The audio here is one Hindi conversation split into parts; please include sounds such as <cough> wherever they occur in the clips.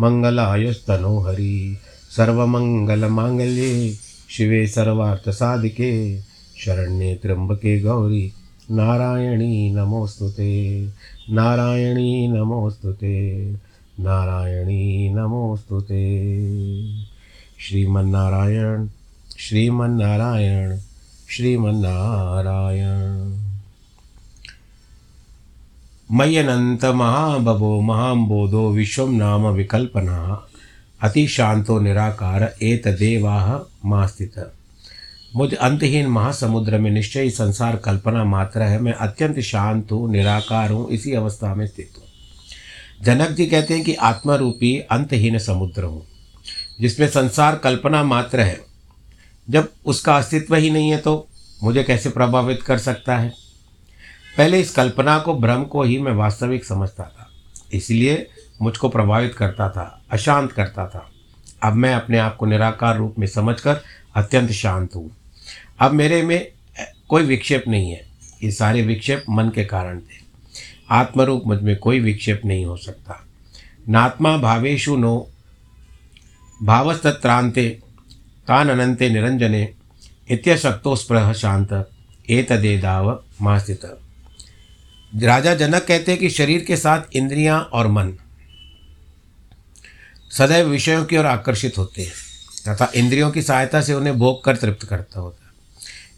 मङ्गलायस्तनोहरि, सर्वमङ्गलमाङ्गल्ये, शिवे सर्वार्थसाधिके, शरण्ये त्र्यम्बके गौरी, नारायणी नमोऽस्तु ते, नारायणी नमोऽस्तु ते, नारायणी नमोऽस्तु ते। श्रीमन्नारायण श्रीमन्नारायण श्रीमन्नारायण। मय्यनन्तमहाबभो महाम्बोधो विश्वं नाम विकल्पना। अतिशांतो निराकार एत देवाह मास्थित। मुझ अंतहीन महासमुद्र में निश्चय संसार कल्पना मात्र है, मैं अत्यंत शांत हूँ, निराकार हूँ, इसी अवस्था में स्थित हूँ। जनक जी कहते हैं कि आत्मा रूपी अंतहीन समुद्र हूँ, जिसमें संसार कल्पना मात्र है। जब उसका अस्तित्व ही नहीं है तो मुझे कैसे प्रभावित कर सकता है? पहले इस कल्पना को भ्रम को ही मैं वास्तविक समझता था। इसलिए मुझको प्रभावित करता था, अशांत करता था। अब मैं अपने आप को निराकार रूप में समझकर अत्यंत शांत हूँ। अब मेरे में कोई विक्षेप नहीं है। ये सारे विक्षेप मन के कारण थे। आत्मरूप मुझमें कोई विक्षेप नहीं हो सकता। नात्मा भावेशु नो भावस्तत्रांते तान अनंते निरंजने, इत्यशक्तोस्पृह शांत एतदेदाव मास्थित राजा जनक कहते हैं कि शरीर के साथ इंद्रियाँ और मन सदैव विषयों की ओर आकर्षित होते हैं, तथा इंद्रियों की सहायता से उन्हें भोग कर तृप्त करता होता है।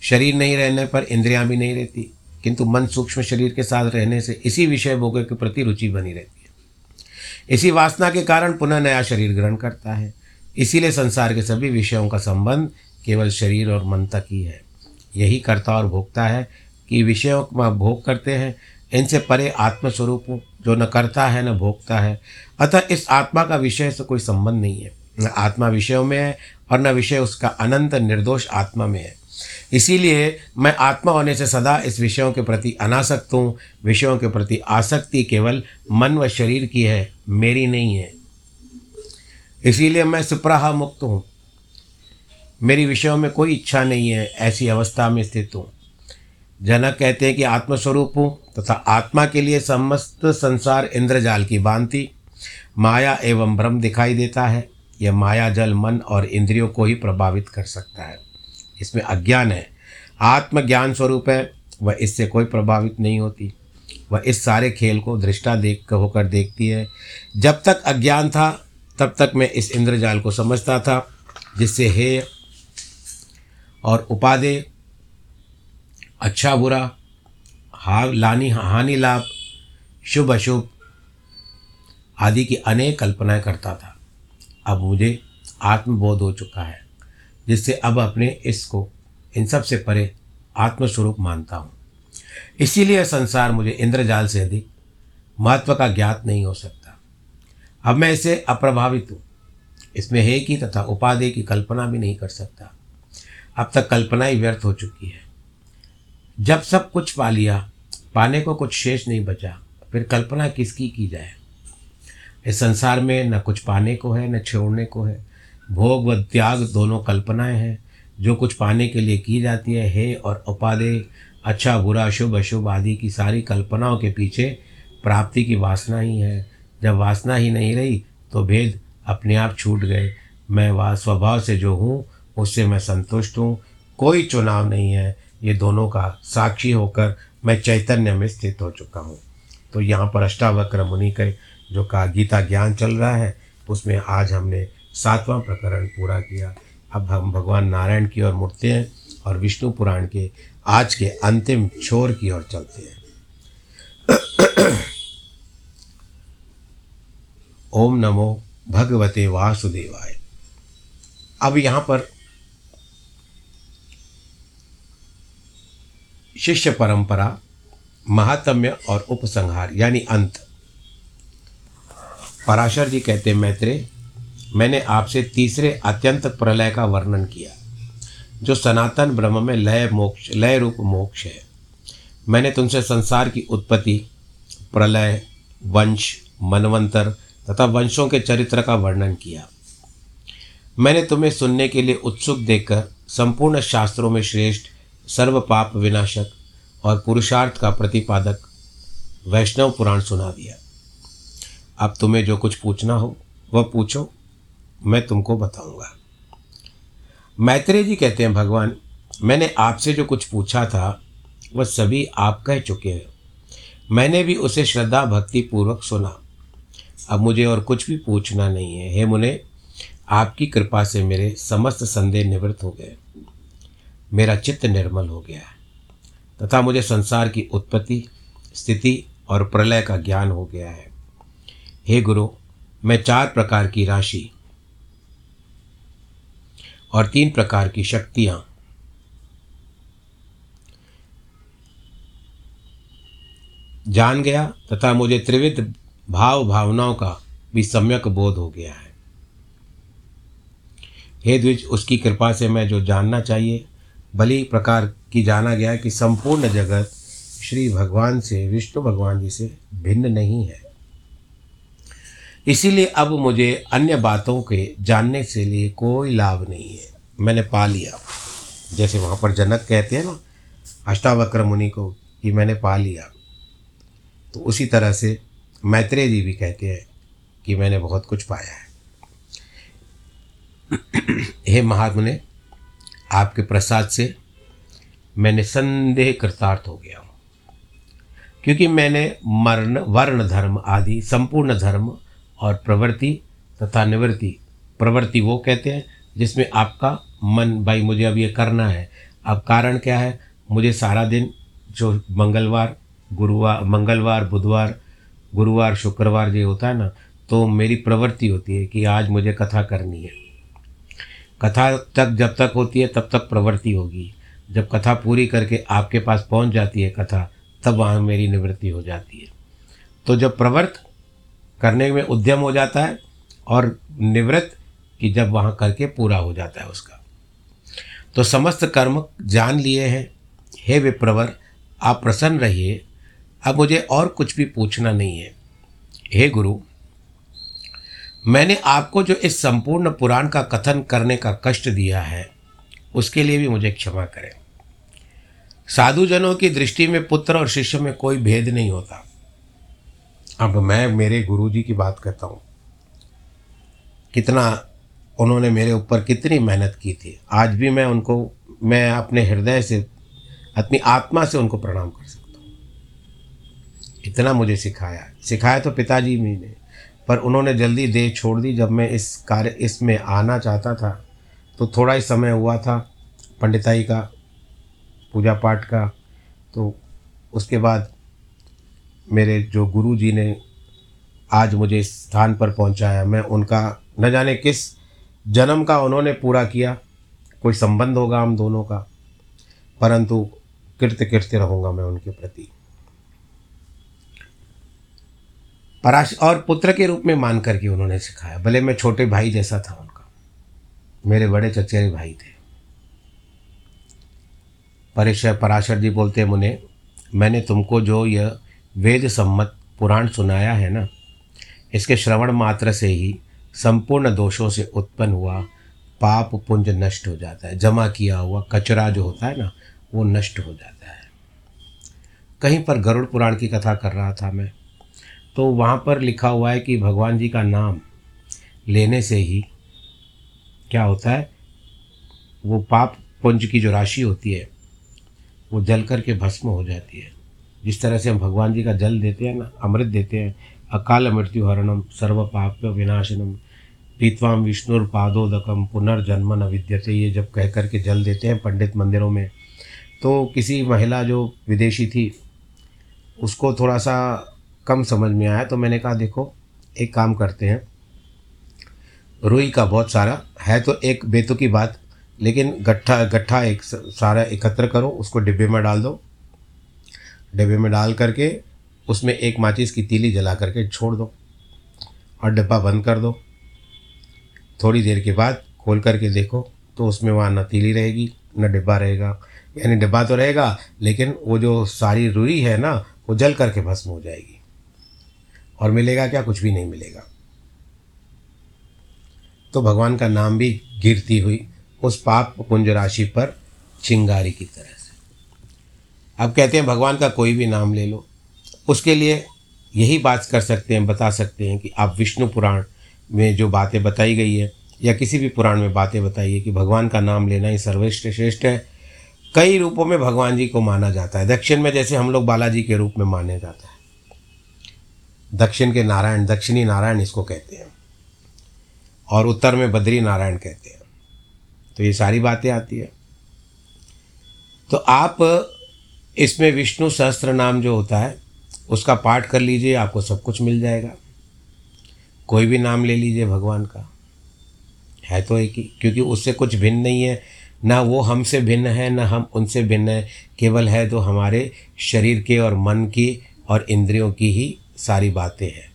शरीर नहीं रहने पर इंद्रियाँ भी नहीं रहती, किंतु मन सूक्ष्म शरीर के साथ रहने से इसी विषय भोगों के प्रति रुचि बनी रहती है। इसी वासना के कारण पुनः नया शरीर ग्रहण करता है। इसीलिए संसार के सभी विषयों का संबंध केवल शरीर और मन तक ही है। यही करता और भोगता है कि विषयों का भोग करते हैं इनसे परे आत्मस्वरूप जो न करता है, न भोगता है। अतः इस आत्मा का विषय से कोई संबंध नहीं है। न आत्मा विषयों में है और न विषय उसका अनंत निर्दोष आत्मा में है। इसीलिए मैं आत्मा होने से सदा इस विषयों के प्रति अनासक्त हूँ। विषयों के प्रति आसक्ति केवल मन व शरीर की है, मेरी नहीं है। इसीलिए मैं सुप्राह मुक्त हूँ। मेरी विषयों में कोई इच्छा नहीं है, ऐसी अवस्था में स्थित हूँ। जनक कहते हैं कि आत्मस्वरूप हूँ तथा आत्मा के लिए समस्त संसार इंद्रजाल की भांति माया एवं भ्रम दिखाई देता है। यह माया, जल, मन और इंद्रियों को ही प्रभावित कर सकता है। इसमें अज्ञान है। आत्मज्ञान स्वरूप है। वह इससे कोई प्रभावित नहीं होती। वह इस सारे खेल को दृष्टा देख, होकर देखती है। जब तक अज्ञान था, तब तक मैं इस इंद्रजाल को समझता था, जिससे हे और उपादेय अच्छा बुरा हा लानी, हानि लाभ, शुभ अशुभ आदि की अनेक कल्पनाएँ करता था। अब मुझे आत्मबोध हो चुका है, जिससे अब अपने इसको, इन सबसे परे आत्मस्वरूप मानता हूँ। इसीलिए संसार मुझे इंद्रजाल से अधिक महत्व का ज्ञात नहीं हो सकता। अब मैं इसे अप्रभावित हूँ। इसमें है की तथा उपाधि की कल्पना भी नहीं कर सकता। अब तक कल्पना ही व्यर्थ हो चुकी है। जब सब कुछ पा लिया, पाने को कुछ शेष नहीं बचा। फिर कल्पना किसकी की जाए? इस संसार में न कुछ पाने को है, न छोड़ने को है। भोग व त्याग दोनों कल्पनाएँ हैं। जो कुछ पाने के लिए की जाती है, हे और उपाधि अच्छा बुरा, शुभ, अशुभ आदि की सारी कल्पनाओं के पीछे प्राप्ति की वासना ही है। जब वासना ही नहीं रही तो भेद अपने आप छूट गए। मैं वह स्वभाव से जो हूँ, उससे मैं संतुष्ट हूँ। कोई चुनाव नहीं है। ये दोनों का साक्षी होकर मैं चैतन्य में स्थित हो चुका हूँ। तो यहाँ पर अष्टावक्र मुनि के जो का गीता ज्ञान चल रहा है, उसमें आज हमने सातवां प्रकरण पूरा किया। अब हम भगवान नारायण की ओर मुड़ते हैं और विष्णु पुराण के आज के अंतिम छोर की ओर चलते हैं। ओम नमो भगवते वासुदेवाय। अब यहाँ पर शिष्य परंपरा, महात्म्य और उपसंहार, यानी अंत। पराशर जी कहते मैत्रे मैंने आपसे तीसरे अत्यंत प्रलय का वर्णन किया, जो सनातन ब्रह्म में लय मोक्ष, लय रूप मोक्ष है। मैंने तुमसे संसार की उत्पत्ति, प्रलय, वंश, मनवंतर तथा वंशों के चरित्र का वर्णन किया। मैंने तुम्हें सुनने के लिए उत्सुक देखकर, संपूर्ण शास्त्रों में श्रेष्ठ सर्व पाप विनाशक और पुरुषार्थ का प्रतिपादक वैष्णव पुराण सुना दिया। अब तुम्हें जो कुछ पूछना हो, वह पूछो, मैं तुमको बताऊँगा। मैत्रेय जी कहते हैं, भगवान, मैंने आपसे जो कुछ पूछा था, वह सभी आप कह चुके हैं। मैंने भी उसे श्रद्धा भक्ति पूर्वक सुना। अब मुझे और कुछ भी पूछना नहीं है। हे मुने, आपकी कृपा से मेरे समस्त संदेह निवृत्त हो गए। मेरा चित्त निर्मल हो गया है। तथा मुझे संसार की उत्पत्ति, स्थिति और प्रलय का ज्ञान हो गया है। हे गुरु, मैं चार प्रकार की राशि और तीन प्रकार की शक्तियाँ जान गया तथा मुझे त्रिविध भाव भावनाओं का भी सम्यक बोध हो गया है। हे द्विज, उसकी कृपा से मैं जो जानना चाहिए भली प्रकार की जाना गया कि संपूर्ण जगत श्री भगवान से, विष्णु भगवान जी से भिन्न नहीं है। इसीलिए अब मुझे अन्य बातों के जानने से लिए कोई लाभ नहीं है। मैंने पा लिया। जैसे वहाँ पर जनक कहते हैं ना, अष्टावक्र मुनि को कि मैंने पा लिया। तो उसी तरह से मैत्रेय जी भी कहते हैं कि मैंने बहुत कुछ पाया है। <clears throat> हे महात्मा आपके प्रसाद से मैंने संदेह कृतार्थ हो गया हूँ। क्योंकि मैंने मरण, वर्ण धर्म आदि, संपूर्ण धर्म और प्रवृत्ति तथा निवृत्ति, प्रवृत्ति वो कहते हैं जिसमें आपका मन, भाई मुझे अब ये करना है। अब कारण क्या है? मुझे सारा दिन जो मंगलवार गुरुवार मंगलवार, बुधवार, गुरुवार, शुक्रवार जो होता है ना तो मेरी प्रवृत्ति होती है कि आज मुझे कथा करनी है। कथा तक जब तक होती है, तब तक प्रवृत्ति होगी। जब कथा पूरी करके आपके पास पहुँच जाती है कथा, तब वहाँ मेरी निवृत्ति हो जाती है। तो जब प्रवृत्त करने में उद्यम हो जाता है और निवृत्त कि जब वहाँ करके पूरा हो जाता है उसका। तो समस्त कर्म जान लिए हैं। हे विप्रवर, आप प्रसन्न रहिए। अब मुझे और कुछ भी पूछना नहीं है। हे गुरु मैंने आपको जो इस संपूर्ण पुराण का कथन करने का कष्ट दिया है, उसके लिए भी मुझे क्षमा करें। साधुजनों की दृष्टि में पुत्र और शिष्य में कोई भेद नहीं होता। अब मैं मेरे गुरु जी की बात करता हूँ। कितना उन्होंने मेरे ऊपर कितनी मेहनत की थी। आज भी मैं उनको, मैं अपने हृदय से, अपनी आत्मा से उनको प्रणाम कर सकता हूँ। इतना मुझे सिखाया। सिखाया तो पिताजी ने। पर उन्होंने जल्दी देह छोड़ दी। जब मैं इस कार्य, इसमें आना चाहता था तो थोड़ा ही समय हुआ था पंडिताई का पूजा पाठ का। तो उसके बाद मेरे जो गुरु जी ने आज मुझे इस स्थान पर पहुँचाया, मैं उनका, न जाने किस जन्म का उन्होंने पूरा किया, कोई संबंध होगा हम दोनों का, परंतु कृत्य कृत्य रहूँगा मैं उनके प्रति। पराश और पुत्र के रूप में मान करके उन्होंने सिखाया। भले मैं छोटे भाई जैसा था उनका। मेरे बड़े चचेरे भाई थे। परेश पराशर जी बोलते मुने मैंने तुमको जो यह वेद सम्मत पुराण सुनाया है ना, इसके श्रवण मात्र से ही संपूर्ण दोषों से उत्पन्न हुआ, पाप पुंज नष्ट हो जाता है। जमा किया हुआ कचरा जो होता है ना, वो नष्ट हो जाता है। कहीं पर गरुड़ पुराण की कथा कर रहा था मैं। तो वहाँ पर लिखा हुआ है कि भगवान जी का नाम लेने से ही क्या होता है, वो पाप पुंज की जो राशि होती है, वो जल करके भस्म हो जाती है। जिस तरह से हम भगवान जी का जल देते हैं ना, अमृत देते हैं, अकाल मृत्यु हरणम सर्व पाप विनाशनम पीतवाम विष्णुर्पादोदकम, पुनर्जन्म न विद्यते, ये जब कह कर के जल देते हैं पंडित मंदिरों में तो किसी महिला जो विदेशी थी, उसको थोड़ा सा कम समझ में आया तो मैंने कहा, देखो, एक काम करते हैं। रुई का बहुत सारा है तो एक बेतु की बात, लेकिन गट्ठा गट्ठा एक सारा एकत्र करो, उसको डिब्बे में डाल दो। डिब्बे में डाल करके उसमें एक माचिस की तीली जला करके छोड़ दो और डिब्बा बंद कर दो। थोड़ी देर के बाद खोल करके देखो तो उसमें वहाँ न तीली रहेगी, न डिब्बा रहेगा। यानी डिब्बा तो रहेगा, लेकिन वो जो सारी रुई है ना, वो जल करके भस्म हो जाएगी। और मिलेगा क्या? कुछ भी नहीं मिलेगा। तो भगवान का नाम भी गिरती हुई उस पाप पुंज राशि पर चिंगारी की तरह से। अब कहते हैं, भगवान का कोई भी नाम ले लो। उसके लिए यही बात कर सकते हैं, बता सकते हैं कि आप विष्णु पुराण में जो बातें बताई गई है, या किसी भी पुराण में बातें बताइए कि भगवान का नाम लेना ही सर्वश्रेष्ठ श्रेष्ठ है। कई रूपों में भगवान जी को माना जाता है। दक्षिण में जैसे हम लोग बालाजी के रूप में माने जाता है। दक्षिण के नारायण, दक्षिणी नारायण इसको कहते हैं। और उत्तर में बद्री नारायण कहते हैं। तो ये सारी बातें आती है। तो आप इसमें विष्णु सहस्त्र नाम जो होता है, उसका पाठ कर लीजिए, आपको सब कुछ मिल जाएगा। कोई भी नाम ले लीजिए भगवान का। है तो एक ही, क्योंकि उससे कुछ भिन्न नहीं है। ना वो हमसे भिन्न है, ना हम उनसे भिन्न है। केवल है तो हमारे शरीर के और मन की और इंद्रियों की ही सारी बातें हैं।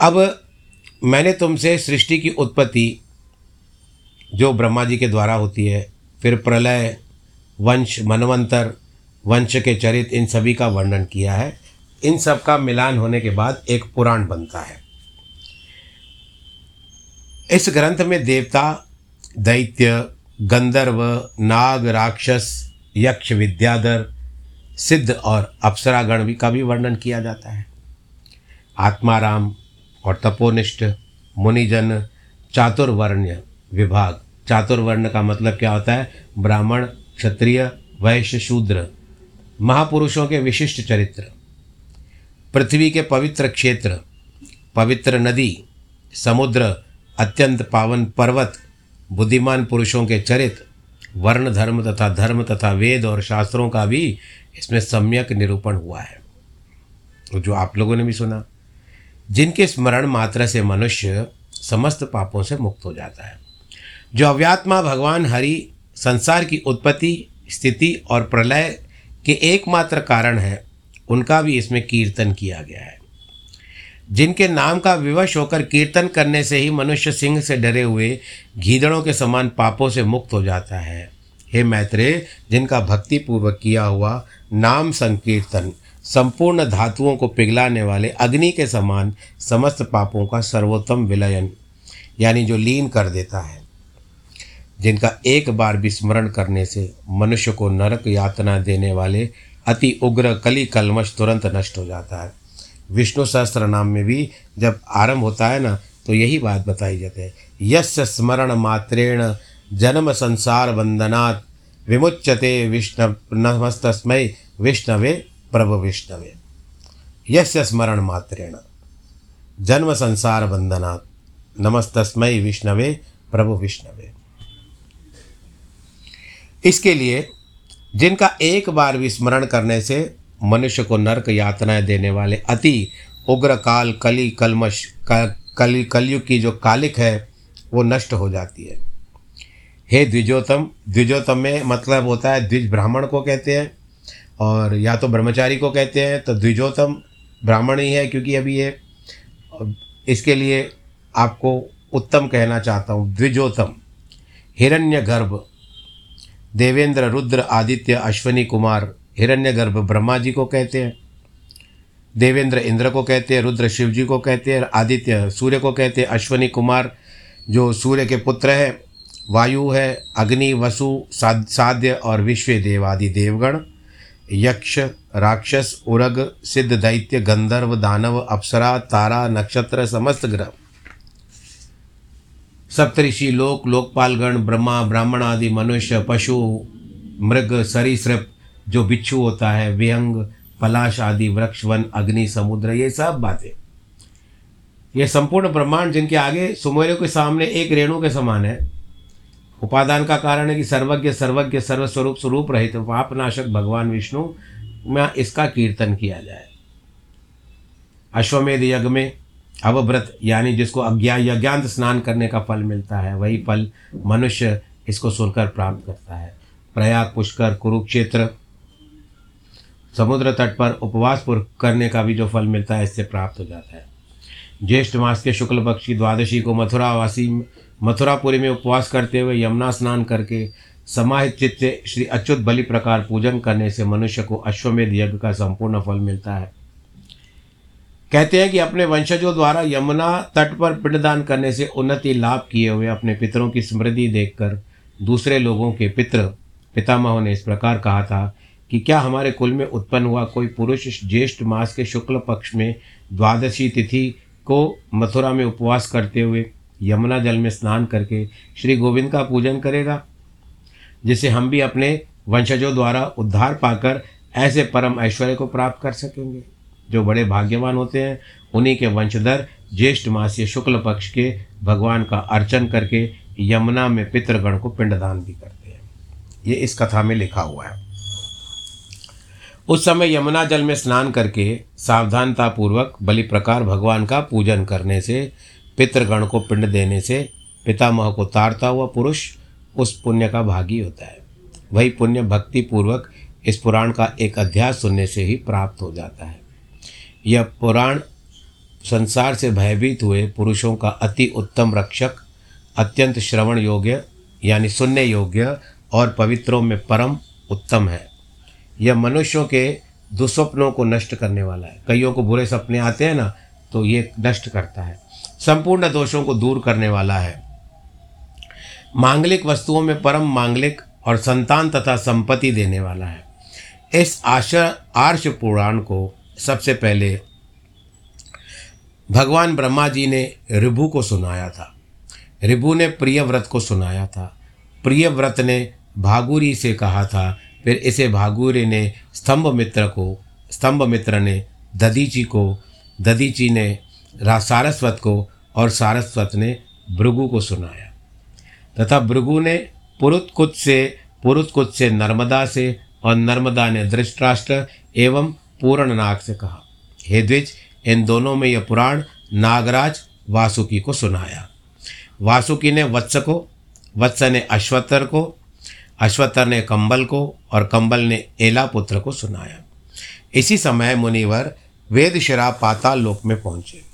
अब मैंने तुमसे सृष्टि की उत्पत्ति, जो ब्रह्मा जी के द्वारा होती है, फिर प्रलय, वंश, मनवंतर, वंश के चरित, इन सभी का वर्णन किया है। इन सब का मिलान होने के बाद एक पुराण बनता है। इस ग्रंथ में देवता, दैत्य, गंधर्व, नाग, राक्षस, यक्ष, विद्याधर सिद्ध और अप्सरागण भी का भी वर्णन किया जाता है। आत्माराम और तपोनिष्ठ मुनिजन चातुर्वर्ण विभाग। चातुर्वर्ण का मतलब क्या होता है? ब्राह्मण, क्षत्रिय, वैश्य, शूद्र। महापुरुषों के विशिष्ट चरित्र। पृथ्वी के पवित्र क्षेत्र, पवित्र नदी, समुद्र, अत्यंत पावन पर्वत, बुद्धिमान पुरुषों के चरित्र वर्ण धर्म तथा धर्म तथा वेद और शास्त्रों का भी इसमें सम्यक निरूपण हुआ है। जो आप लोगों ने भी सुना, जिनके स्मरण मात्र से मनुष्य समस्त पापों से मुक्त हो जाता है। जो अव्यात्मा भगवान हरि संसार की उत्पत्ति, स्थिति और प्रलय के एकमात्र कारण है, उनका भी इसमें कीर्तन किया गया है। जिनके नाम का विवश होकर कीर्तन करने से ही मनुष्य सिंह से डरे हुए, घीदड़ों के समान पापों से मुक्त हो जाता है। हे मैत्रेय, जिनका भक्तिपूर्वक किया हुआ नाम संकीर्तन, संपूर्ण धातुओं को पिघलाने वाले अग्नि के समान समस्त पापों का सर्वोत्तम विलयन, यानी जो लीन कर देता है, जिनका एक बार भी स्मरण करने से मनुष्य को नरक यातना देने वाले अति उग्र कली कलमश तुरंत नष्ट हो जाता है। विष्णु सहस्त्र नाम में भी जब आरंभ होता है ना तो यही बात बताई जाती है। यश स्मरण मात्रेण जन्म संसार वंदनात् विमुच्यते विष्णु नमस्तस्मय विष्णवे, प्रभु विष्णवे। यस्य स्मरण मात्रेण। जन्म संसार वंदनात् नमस्तस्मय विष्णवे, प्रभु विष्णवे। इसके लिए, जिनका एक बार विस्मरण करने से मनुष्य को नरक यातनाएँ देने वाले अति उग्र काल, कली, कलमश कली, कलयुग की जो कालिक है, वो नष्ट हो जाती है। हे द्विजोतम द्विजोतम में मतलब होता है द्विज ब्राह्मण को कहते हैं, और या तो ब्रह्मचारी को कहते हैं तो द्विजोतम ब्राह्मण ही है, क्योंकि अभी ये, इसके लिए आपको उत्तम कहना चाहता हूँ। द्विजोतम हिरण्य गर्भ देवेंद्र, रुद्र, आदित्य, अश्वनी कुमार हिरण्य गर्भ ब्रह्मा जी को कहते हैं, देवेंद्र इंद्र को कहते हैं, रुद्र शिव जी को कहते हैं, आदित्य सूर्य को कहते हैं, अश्वनी कुमार जो सूर्य के पुत्र है वायु है, अग्नि, वसु साध्य और विश्व देव आदि देवगण। यक्ष, राक्षस, उरग, सिद्ध, दैत्य, गंधर्व, दानव, अप्सरा, तारा, नक्षत्र समस्त ग्रह। सप्तऋषि, लोक, लोकपालगण, ब्रह्मा ब्राह्मण आदि मनुष्य, पशु, मृग, सरीसृप, जो बिच्छू होता है, विहंग, पलाश आदि, वृक्ष, वन, अग्नि, समुद्र, ये सब बातें। ये संपूर्ण ब्रह्मांड जिनके आगे सुमेरों के सामने एक रेणु के समान है उपादान का कारण है कि सर्वज्ञ सर्वज्ञ, सर्वस्वरूप, स्वरूप रहित पापनाशक भगवान विष्णु में इसका कीर्तन किया जाए। अश्वमेध यज्ञ में अवव्रत, यानी जिसको अज्ञा, यज्ञांत स्नान करने का फल मिलता है, वही फल मनुष्य इसको सुनकर प्राप्त करता है। प्रयाग, पुष्कर, कुरुक्षेत्र, समुद्र तट पर उपवास करने का भी जो फल मिलता है, इससे प्राप्त हो जाता है। ज्येष्ठ मास के शुक्ल पक्ष की द्वादशी को मथुरावासी मथुरापुरी में उपवास करते हुए यमुना स्नान करके समाहित चित्त से श्री अच्युत बलि प्रकार पूजन करने से मनुष्य को अश्वमेध यज्ञ का संपूर्ण फल मिलता है। कहते हैं कि अपने वंशजों द्वारा यमुना तट पर पिंडदान करने से उन्नति लाभ किए हुए अपने पितरों की स्मृति देखकर दूसरे लोगों के पितृ पितामहों ने इस प्रकार कहा था कि क्या हमारे कुल में उत्पन्न हुआ कोई पुरुष ज्येष्ठ मास के शुक्ल पक्ष में द्वादशी तिथि को मथुरा में उपवास करते हुए यमुना जल में स्नान करके श्री गोविंद का पूजन करेगा, जिसे हम भी अपने वंशजों द्वारा उद्धार पाकर ऐसे परम ऐश्वर्य को प्राप्त कर सकेंगे। जो बड़े भाग्यवान होते हैं, उन्हीं के वंशधर ज्येष्ठ मासीय शुक्ल पक्ष के भगवान का अर्चन करके यमुना में पितृगण को पिंडदान भी करते हैं। ये इस कथा में लिखा हुआ है। उस समय यमुना जल में स्नान करके सावधानतापूर्वक बलि प्रकार भगवान का पूजन करने से पितृगण को पिंड देने से पितामह को तारता हुआ पुरुष उस पुण्य का भागी होता है। वही पुण्य भक्ति पूर्वक इस पुराण का एक अध्याय सुनने से ही प्राप्त हो जाता है। यह पुराण संसार से भयभीत हुए पुरुषों का अति उत्तम रक्षक, अत्यंत श्रवण योग्य, यानी सुनने योग्य और पवित्रों में परम उत्तम है। यह मनुष्यों के दुस्वप्नों को नष्ट करने वाला है। कईयों को बुरे सपने आते हैं ना तो ये नष्ट करता है। संपूर्ण दोषों को दूर करने वाला है। मांगलिक वस्तुओं में परम मांगलिक और संतान तथा संपत्ति देने वाला है। इस आशा, आर्ष पुराण को सबसे पहले भगवान ब्रह्मा जी ने रिभु को सुनाया था। रिभु ने प्रिय व्रत को सुनाया था। प्रिय व्रत ने भागुरी से कहा था, फिर इसे भागुरी ने स्तंभ मित्र को स्तंभ मित्र ने ददीची को ददीची ने सारस्वत को और सारस्वत ने भृगु को सुनाया। तथा भृगु ने पुरुत्कुत से पुरुत्कुत से नर्मदा से और नर्मदा ने धृष्टराष्ट्र एवं पूर्णनाग से कहा, हे द्विज, इन दोनों में यह पुराण नागराज वासुकी को सुनाया। वासुकी ने वत्स को, वत्स ने अश्वत्तर को, अश्वत्थर ने कंबल को और कंबल ने एला पुत्र को सुनाया। इसी समय मुनिवर वेद शराब पाताल लोक में पहुँचे।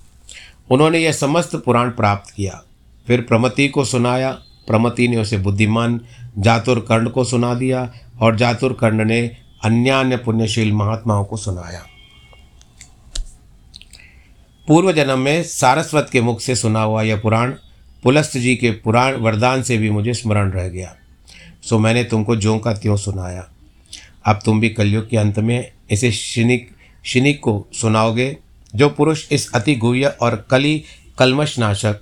उन्होंने यह समस्त पुराण प्राप्त किया। फिर प्रमति को सुनाया। प्रमति ने उसे बुद्धिमान जातुर कर्ण को सुना दिया और जातुर कर्ण ने अन्य अन्य पुण्यशील महात्माओं को सुनाया। पूर्व जन्म में सारस्वत के मुख से सुना हुआ यह पुराण, पुलस्त जी के पुराण वरदान से भी मुझे स्मरण रह गया। सो मैंने तुमको ज्यों का त्यों सुनाया। अब तुम भी कलयुग के अंत में इसे शिनिक शिनिक को सुनाओगे। जो पुरुष इस अति गुह्य और कली कलमश नाशक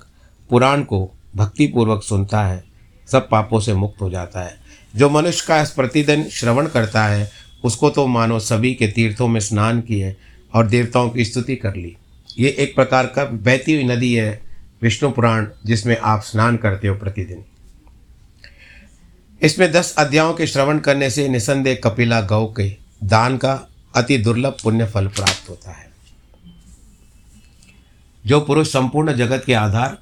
पुराण को भक्तिपूर्वक सुनता है, सब पापों से मुक्त हो जाता है। जो मनुष्य का प्रतिदिन श्रवण करता है, उसको तो मानो सभी के तीर्थों में स्नान किए और देवताओं की स्तुति कर ली। ये एक प्रकार का बहती हुई नदी है, विष्णु पुराण, जिसमें आप स्नान करते हो प्रतिदिन। इसमें दस अध्यायों के श्रवण करने से निसंदेह कपिला गौ के दान का अति दुर्लभ पुण्य फल प्राप्त होता है। जो पुरुष संपूर्ण जगत के आधार,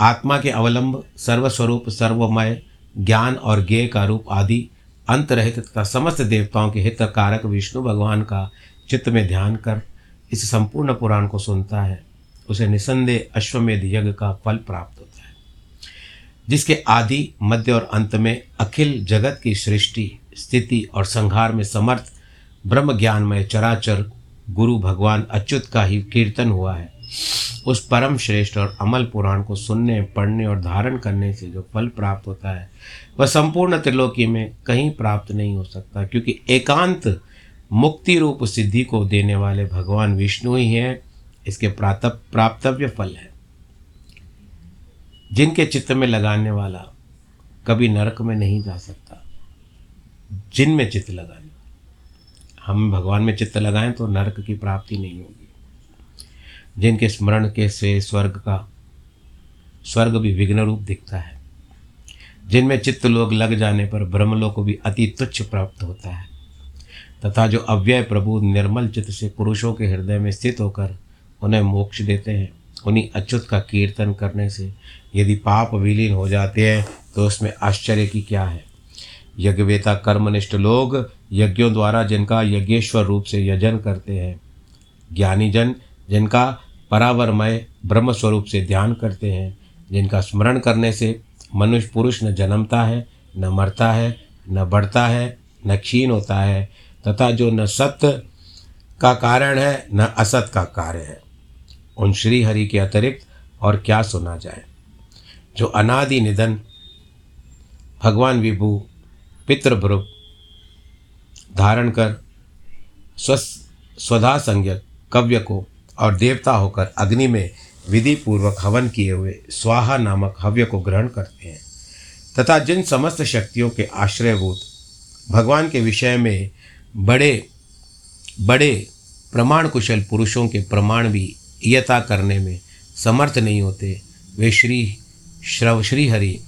आत्मा के अवलंब, सर्वस्वरूप, सर्वमय, ज्ञान और ज्ञेय का रूप आदि अंत रहित तथा समस्त देवताओं के हित कारक विष्णु भगवान का चित्त में ध्यान कर इस संपूर्ण पुराण को सुनता है, उसे निसंदेह अश्वमेध यज्ञ का फल प्राप्त होता है। जिसके आदि, मध्य और अंत में अखिल जगत की सृष्टि, स्थिति और संहार में समर्थ ब्रह्म ज्ञानमय चराचर गुरु भगवान अच्युत का ही कीर्तन हुआ है। उस परम श्रेष्ठ और अमल पुराण को सुनने, पढ़ने और धारण करने से जो फल प्राप्त होता है, वह संपूर्ण त्रिलोकी में कहीं प्राप्त नहीं हो सकता, क्योंकि एकांत मुक्ति रूप सिद्धि को देने वाले भगवान विष्णु ही हैं। इसके प्रातप प्राप्तव्य फल है। जिनके चित्त में लगाने वाला कभी नरक में नहीं जा सकता। जिन में चित्त लगाने हम भगवान में चित्त लगाएँ तो नरक की प्राप्ति नहीं होगी। जिनके स्मरण के से स्वर्ग का स्वर्ग भी विघ्न रूप दिखता है। जिनमें चित्त लोग लग जाने पर ब्रह्मलोक को भी अति तुच्छ प्राप्त होता है। तथा जो अव्यय प्रभु निर्मल चित्त से पुरुषों के हृदय में स्थित होकर उन्हें मोक्ष देते हैं, उन्हीं अच्युत का कीर्तन करने से यदि पाप विलीन हो जाते हैं तो उसमें आश्चर्य की क्या है? यज्ञवेता कर्मनिष्ठ लोग यज्ञों द्वारा जिनका यज्ञेश्वर रूप से यजन करते हैं। ज्ञानी जन जिनका परावरमय ब्रह्म स्वरूप से ध्यान करते हैं, जिनका स्मरण करने से मनुष्य पुरुष न जन्मता है, न मरता है, न बढ़ता है, न क्षीण होता है, तथा जो न सत्य का कारण है, न असत का कार्य है। उन श्री हरि के अतिरिक्त और क्या सुना जाए? जो अनादि निधन, भगवान विभु पितृभ्रुव धारण कर स्व स्वधा संज्ञक कव्य को और देवता होकर अग्नि में विधि पूर्वक हवन किए हुए स्वाहा नामक हव्य को ग्रहण करते हैं। तथा जिन समस्त शक्तियों के आश्रयभूत भगवान के विषय में बड़े बड़े प्रमाण कुशल पुरुषों के प्रमाण भी यथा करने में समर्थ नहीं होते, वे श्री श्रव श्री हरि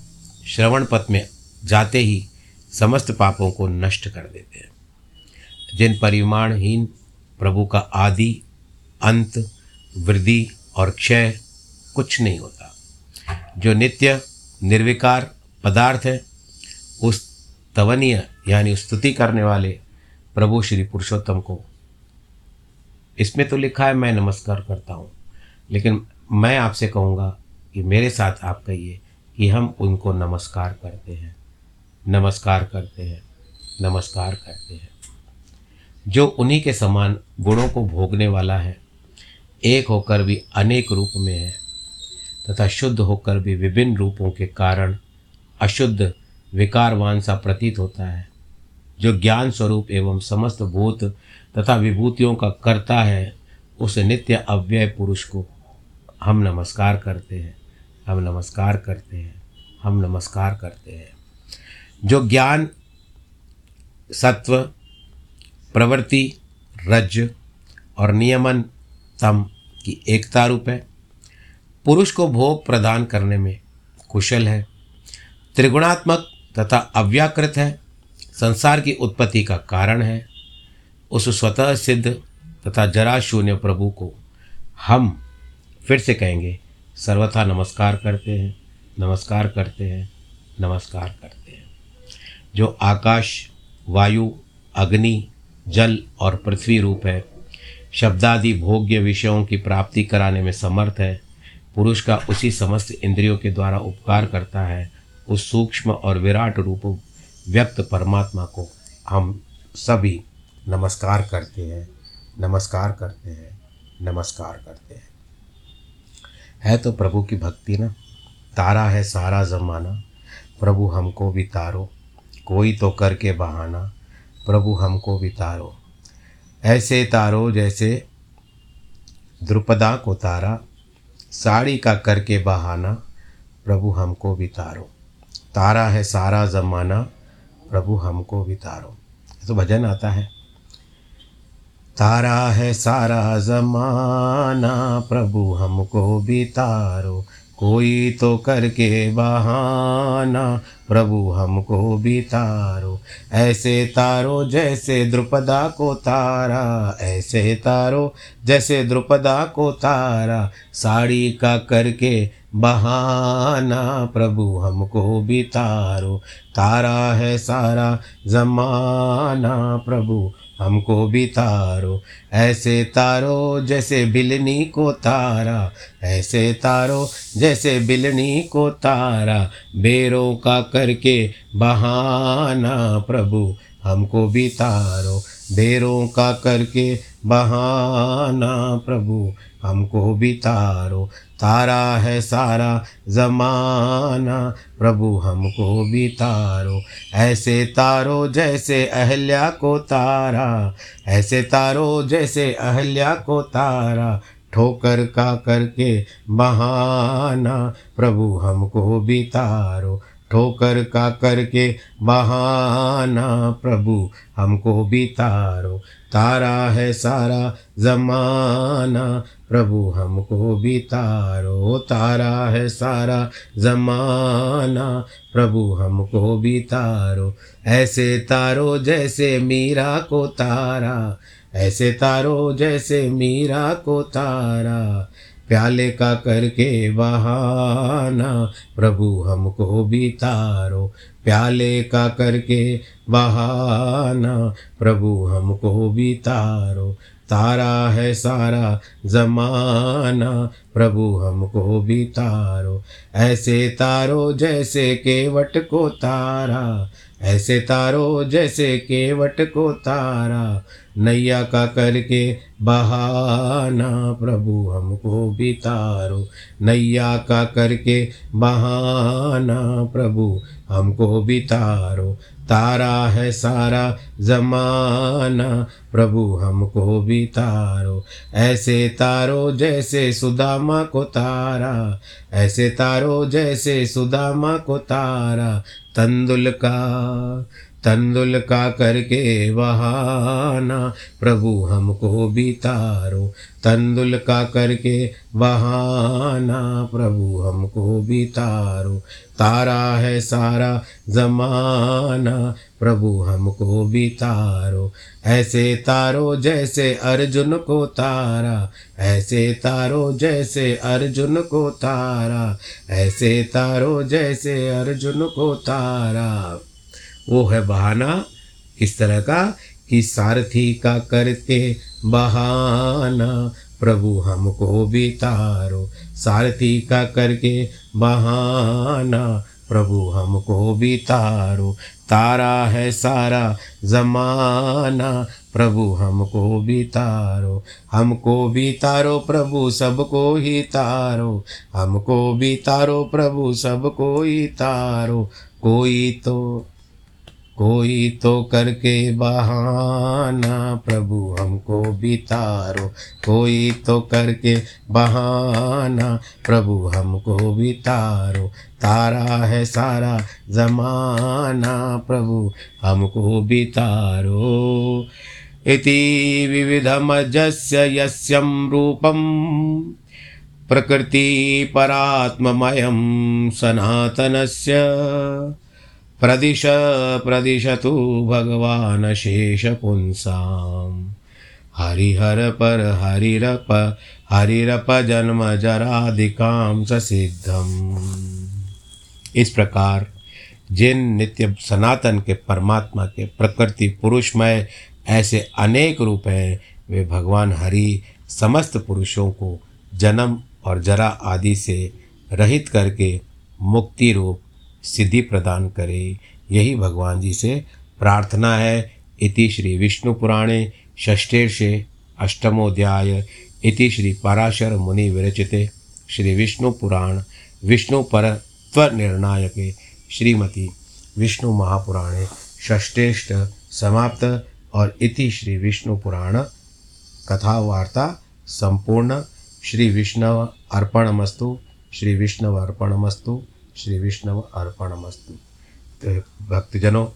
श्रवण पथ में जाते ही समस्त पापों को नष्ट कर देते हैं। जिन परिमाणहीन प्रभु का आदि अंत, वृद्धि और क्षय कुछ नहीं होता। जो नित्य, निर्विकार पदार्थ है, उस तवनीय, यानी स्तुति करने वाले प्रभु श्री पुरुषोत्तम को। इसमें तो लिखा है, मैं नमस्कार करता हूँ। लेकिन मैं आपसे कहूँगा कि मेरे साथ आप कहिए कि हम उनको नमस्कार करते हैं। नमस्कार करते हैं। नमस्कार करते हैं। जो उन्हीं के समान गुणों को भोगने वाला है एक होकर भी अनेक रूप में है, तथा शुद्ध होकर भी विभिन्न रूपों के कारण अशुद्ध, विकारवान सा प्रतीत होता है, जो ज्ञान स्वरूप एवं समस्त भूत तथा विभूतियों का करता है, उस नित्य अव्यय पुरुष को हम नमस्कार करते हैं, हम नमस्कार करते हैं, हम नमस्कार करते हैं। जो ज्ञान, सत्व, प्रवृत्ति, रज और नियमन तम की एकता रूप। है पुरुष को भोग प्रदान करने में कुशल है। त्रिगुणात्मक तथा अव्याकृत है। संसार की उत्पत्ति का कारण है। उस स्वतः सिद्ध तथा जरा शून्य प्रभु को हम फिर से कहेंगे, सर्वथा नमस्कार करते हैं, नमस्कार करते हैं, नमस्कार करते हैं। जो आकाश, वायु, अग्नि, जल और पृथ्वी रूप है शब्दादि भोग्य विषयों की प्राप्ति कराने में समर्थ है। पुरुष का उसी समस्त इंद्रियों के द्वारा उपकार करता है। उस सूक्ष्म और विराट रूप व्यक्त परमात्मा को हम सभी नमस्कार करते हैं, नमस्कार करते हैं, नमस्कार करते हैं। है तो प्रभु की भक्ति ना? तारा है सारा ज़माना। प्रभु हमको भी तारो, कोई तो करके बहाना। प्रभु हमको भी तारो। ऐसे तारो जैसे द्रुपदा को तारा, साड़ी का करके बहाना, प्रभु हमको भी तारो। तारा है सारा ज़माना, प्रभु हमको भी तारो। तो भजन आता है। तारा है सारा ज़माना, प्रभु हमको भी तारो। कोई तो करके बहाना, प्रभु हमको भी तारो। ऐसे तारो जैसे द्रुपदा को तारा, ऐसे तारो जैसे द्रुपदा को तारा। साड़ी का करके बहाना, प्रभु हमको भी तारो। तारा है सारा जमाना, प्रभु हमको भी तारो, ऐसे तारो जैसे बिलनी को तारा, ऐसे तारो जैसे बिलनी को तारा, बेरों का करके बहाना प्रभु, हमको भी तारो बेरों का करके बहाना प्रभु, हमको भी तारो, तारा है सारा जमाना। प्रभु, हमको भी तारो, ऐसे तारो जैसे अहल्या को तारा, ऐसे तारो जैसे अहल्या को तारा, ठोकर का करके बहाना। प्रभु, हमको भी तारो ठोकर का करके बहाना प्रभु, हमको भी तारो। तारा है सारा जमाना प्रभु, हमको भी तारो। तारा है सारा जमाना प्रभु, हमको भी तारो। ऐसे तारो जैसे मीरा को तारा, ऐसे तारो जैसे मीरा को तारा। प्याले का करके बहाना, प्रभु हमको भी तारो। प्याले का करके बहाना, प्रभु हमको भी तारो। तारा है सारा जमाना, प्रभु हमको भी तारो। ऐसे तारो जैसे केवट को तारा, ऐसे तारो जैसे केवट को तारा। नैया का करके बहाना प्रभु हमको भी तारो। नैया का करके बहाना प्रभु हमको भी तारो। तारा है सारा जमाना प्रभु हमको भी तारो। ऐसे तारो जैसे सुदामा को तारा, ऐसे तारो जैसे सुदामा को तारा। तंदुल का तंदुल का करके बहाना प्रभु हमको भी तारो। तंदुल का करके बहाना प्रभु हमको भी तारो। तारा है सारा जमाना, प्रभु हमको भी तारो। ऐसे तारो जैसे अर्जुन को तारा, ऐसे तारो जैसे अर्जुन को तारा, ऐसे तारो जैसे अर्जुन को तारा। वो है बहाना। किस तरह का कि सारथी का करके बहाना। प्रभु हमको भी तारो। सारथी का करके बहाना। प्रभु हमको भी तारो। तारा है सारा जमाना। प्रभु हमको भी तारो। हमको भी तारो, प्रभु सबको ही तारो। हमको भी तारो, प्रभु सबको ही तारो। कोई तो कोई तो करके बहाना प्रभु हमको बितारो कोई तो करके बहाना प्रभु हमको बितारो तारा। है सारा जमाना प्रभु हमको बितारो इति विविधमजस्य यस्यं रूपं प्रकृतिपरात्ममयं सनातनस्य प्रदिश, प्रदिशतु भगवान् शेषपुंसां हरिहर पर हरिरप हरिरप जन्म जराधिकां सिद्धम। इस प्रकार जिन नित्य सनातन के परमात्मा के प्रकृति पुरुषमय ऐसे अनेक रूप हैं, वे भगवान हरि समस्त पुरुषों को जन्म और जरा आदि से रहित करके मुक्ति रूप सिद्धि प्रदान करे। यही भगवान जी से प्रार्थना है। इति श्री विष्णु पुराणे षष्ठेर्षे अष्टमोध्याय। इति श्री पराशर मुनि विरचिते। श्री विष्णु पुराण, विष्णु परत्व निर्णायके श्रीमती विष्णु महापुराणे षष्ठेष्ट समाप्त। और इति श्री विष्णु पुराण कथा वार्ता संपूर्ण। श्री विष्णव अर्पणमस्तु। श्री विष्णव अर्पणमस्तु। श्री विष्णु अर्पणमस्तु। भक्तजनों,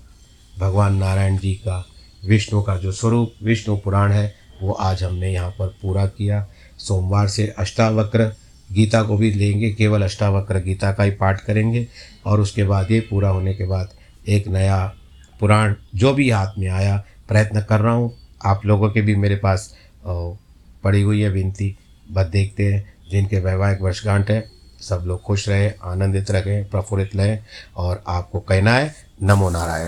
भगवान नारायण जी का, विष्णु का जो स्वरूप, विष्णु पुराण है, वो आज हमने यहाँ पर पूरा किया। सोमवार से अष्टावक्र गीता को भी लेंगे, केवल अष्टावक्र गीता का ही पाठ करेंगे, और उसके बाद ये पूरा होने के बाद एक नया पुराण, जो भी हाथ में आया, प्रयत्न कर रहा हूँ। आप लोगों के भी मेरे पास पड़ी हुई है विनती, बस देखते हैं, जिनके वैवाहिक वर्षगांठ है। सब लोग खुश रहें आनंदित रहें प्रफुल्लित रहें और आपको कहना है नमो नारायण।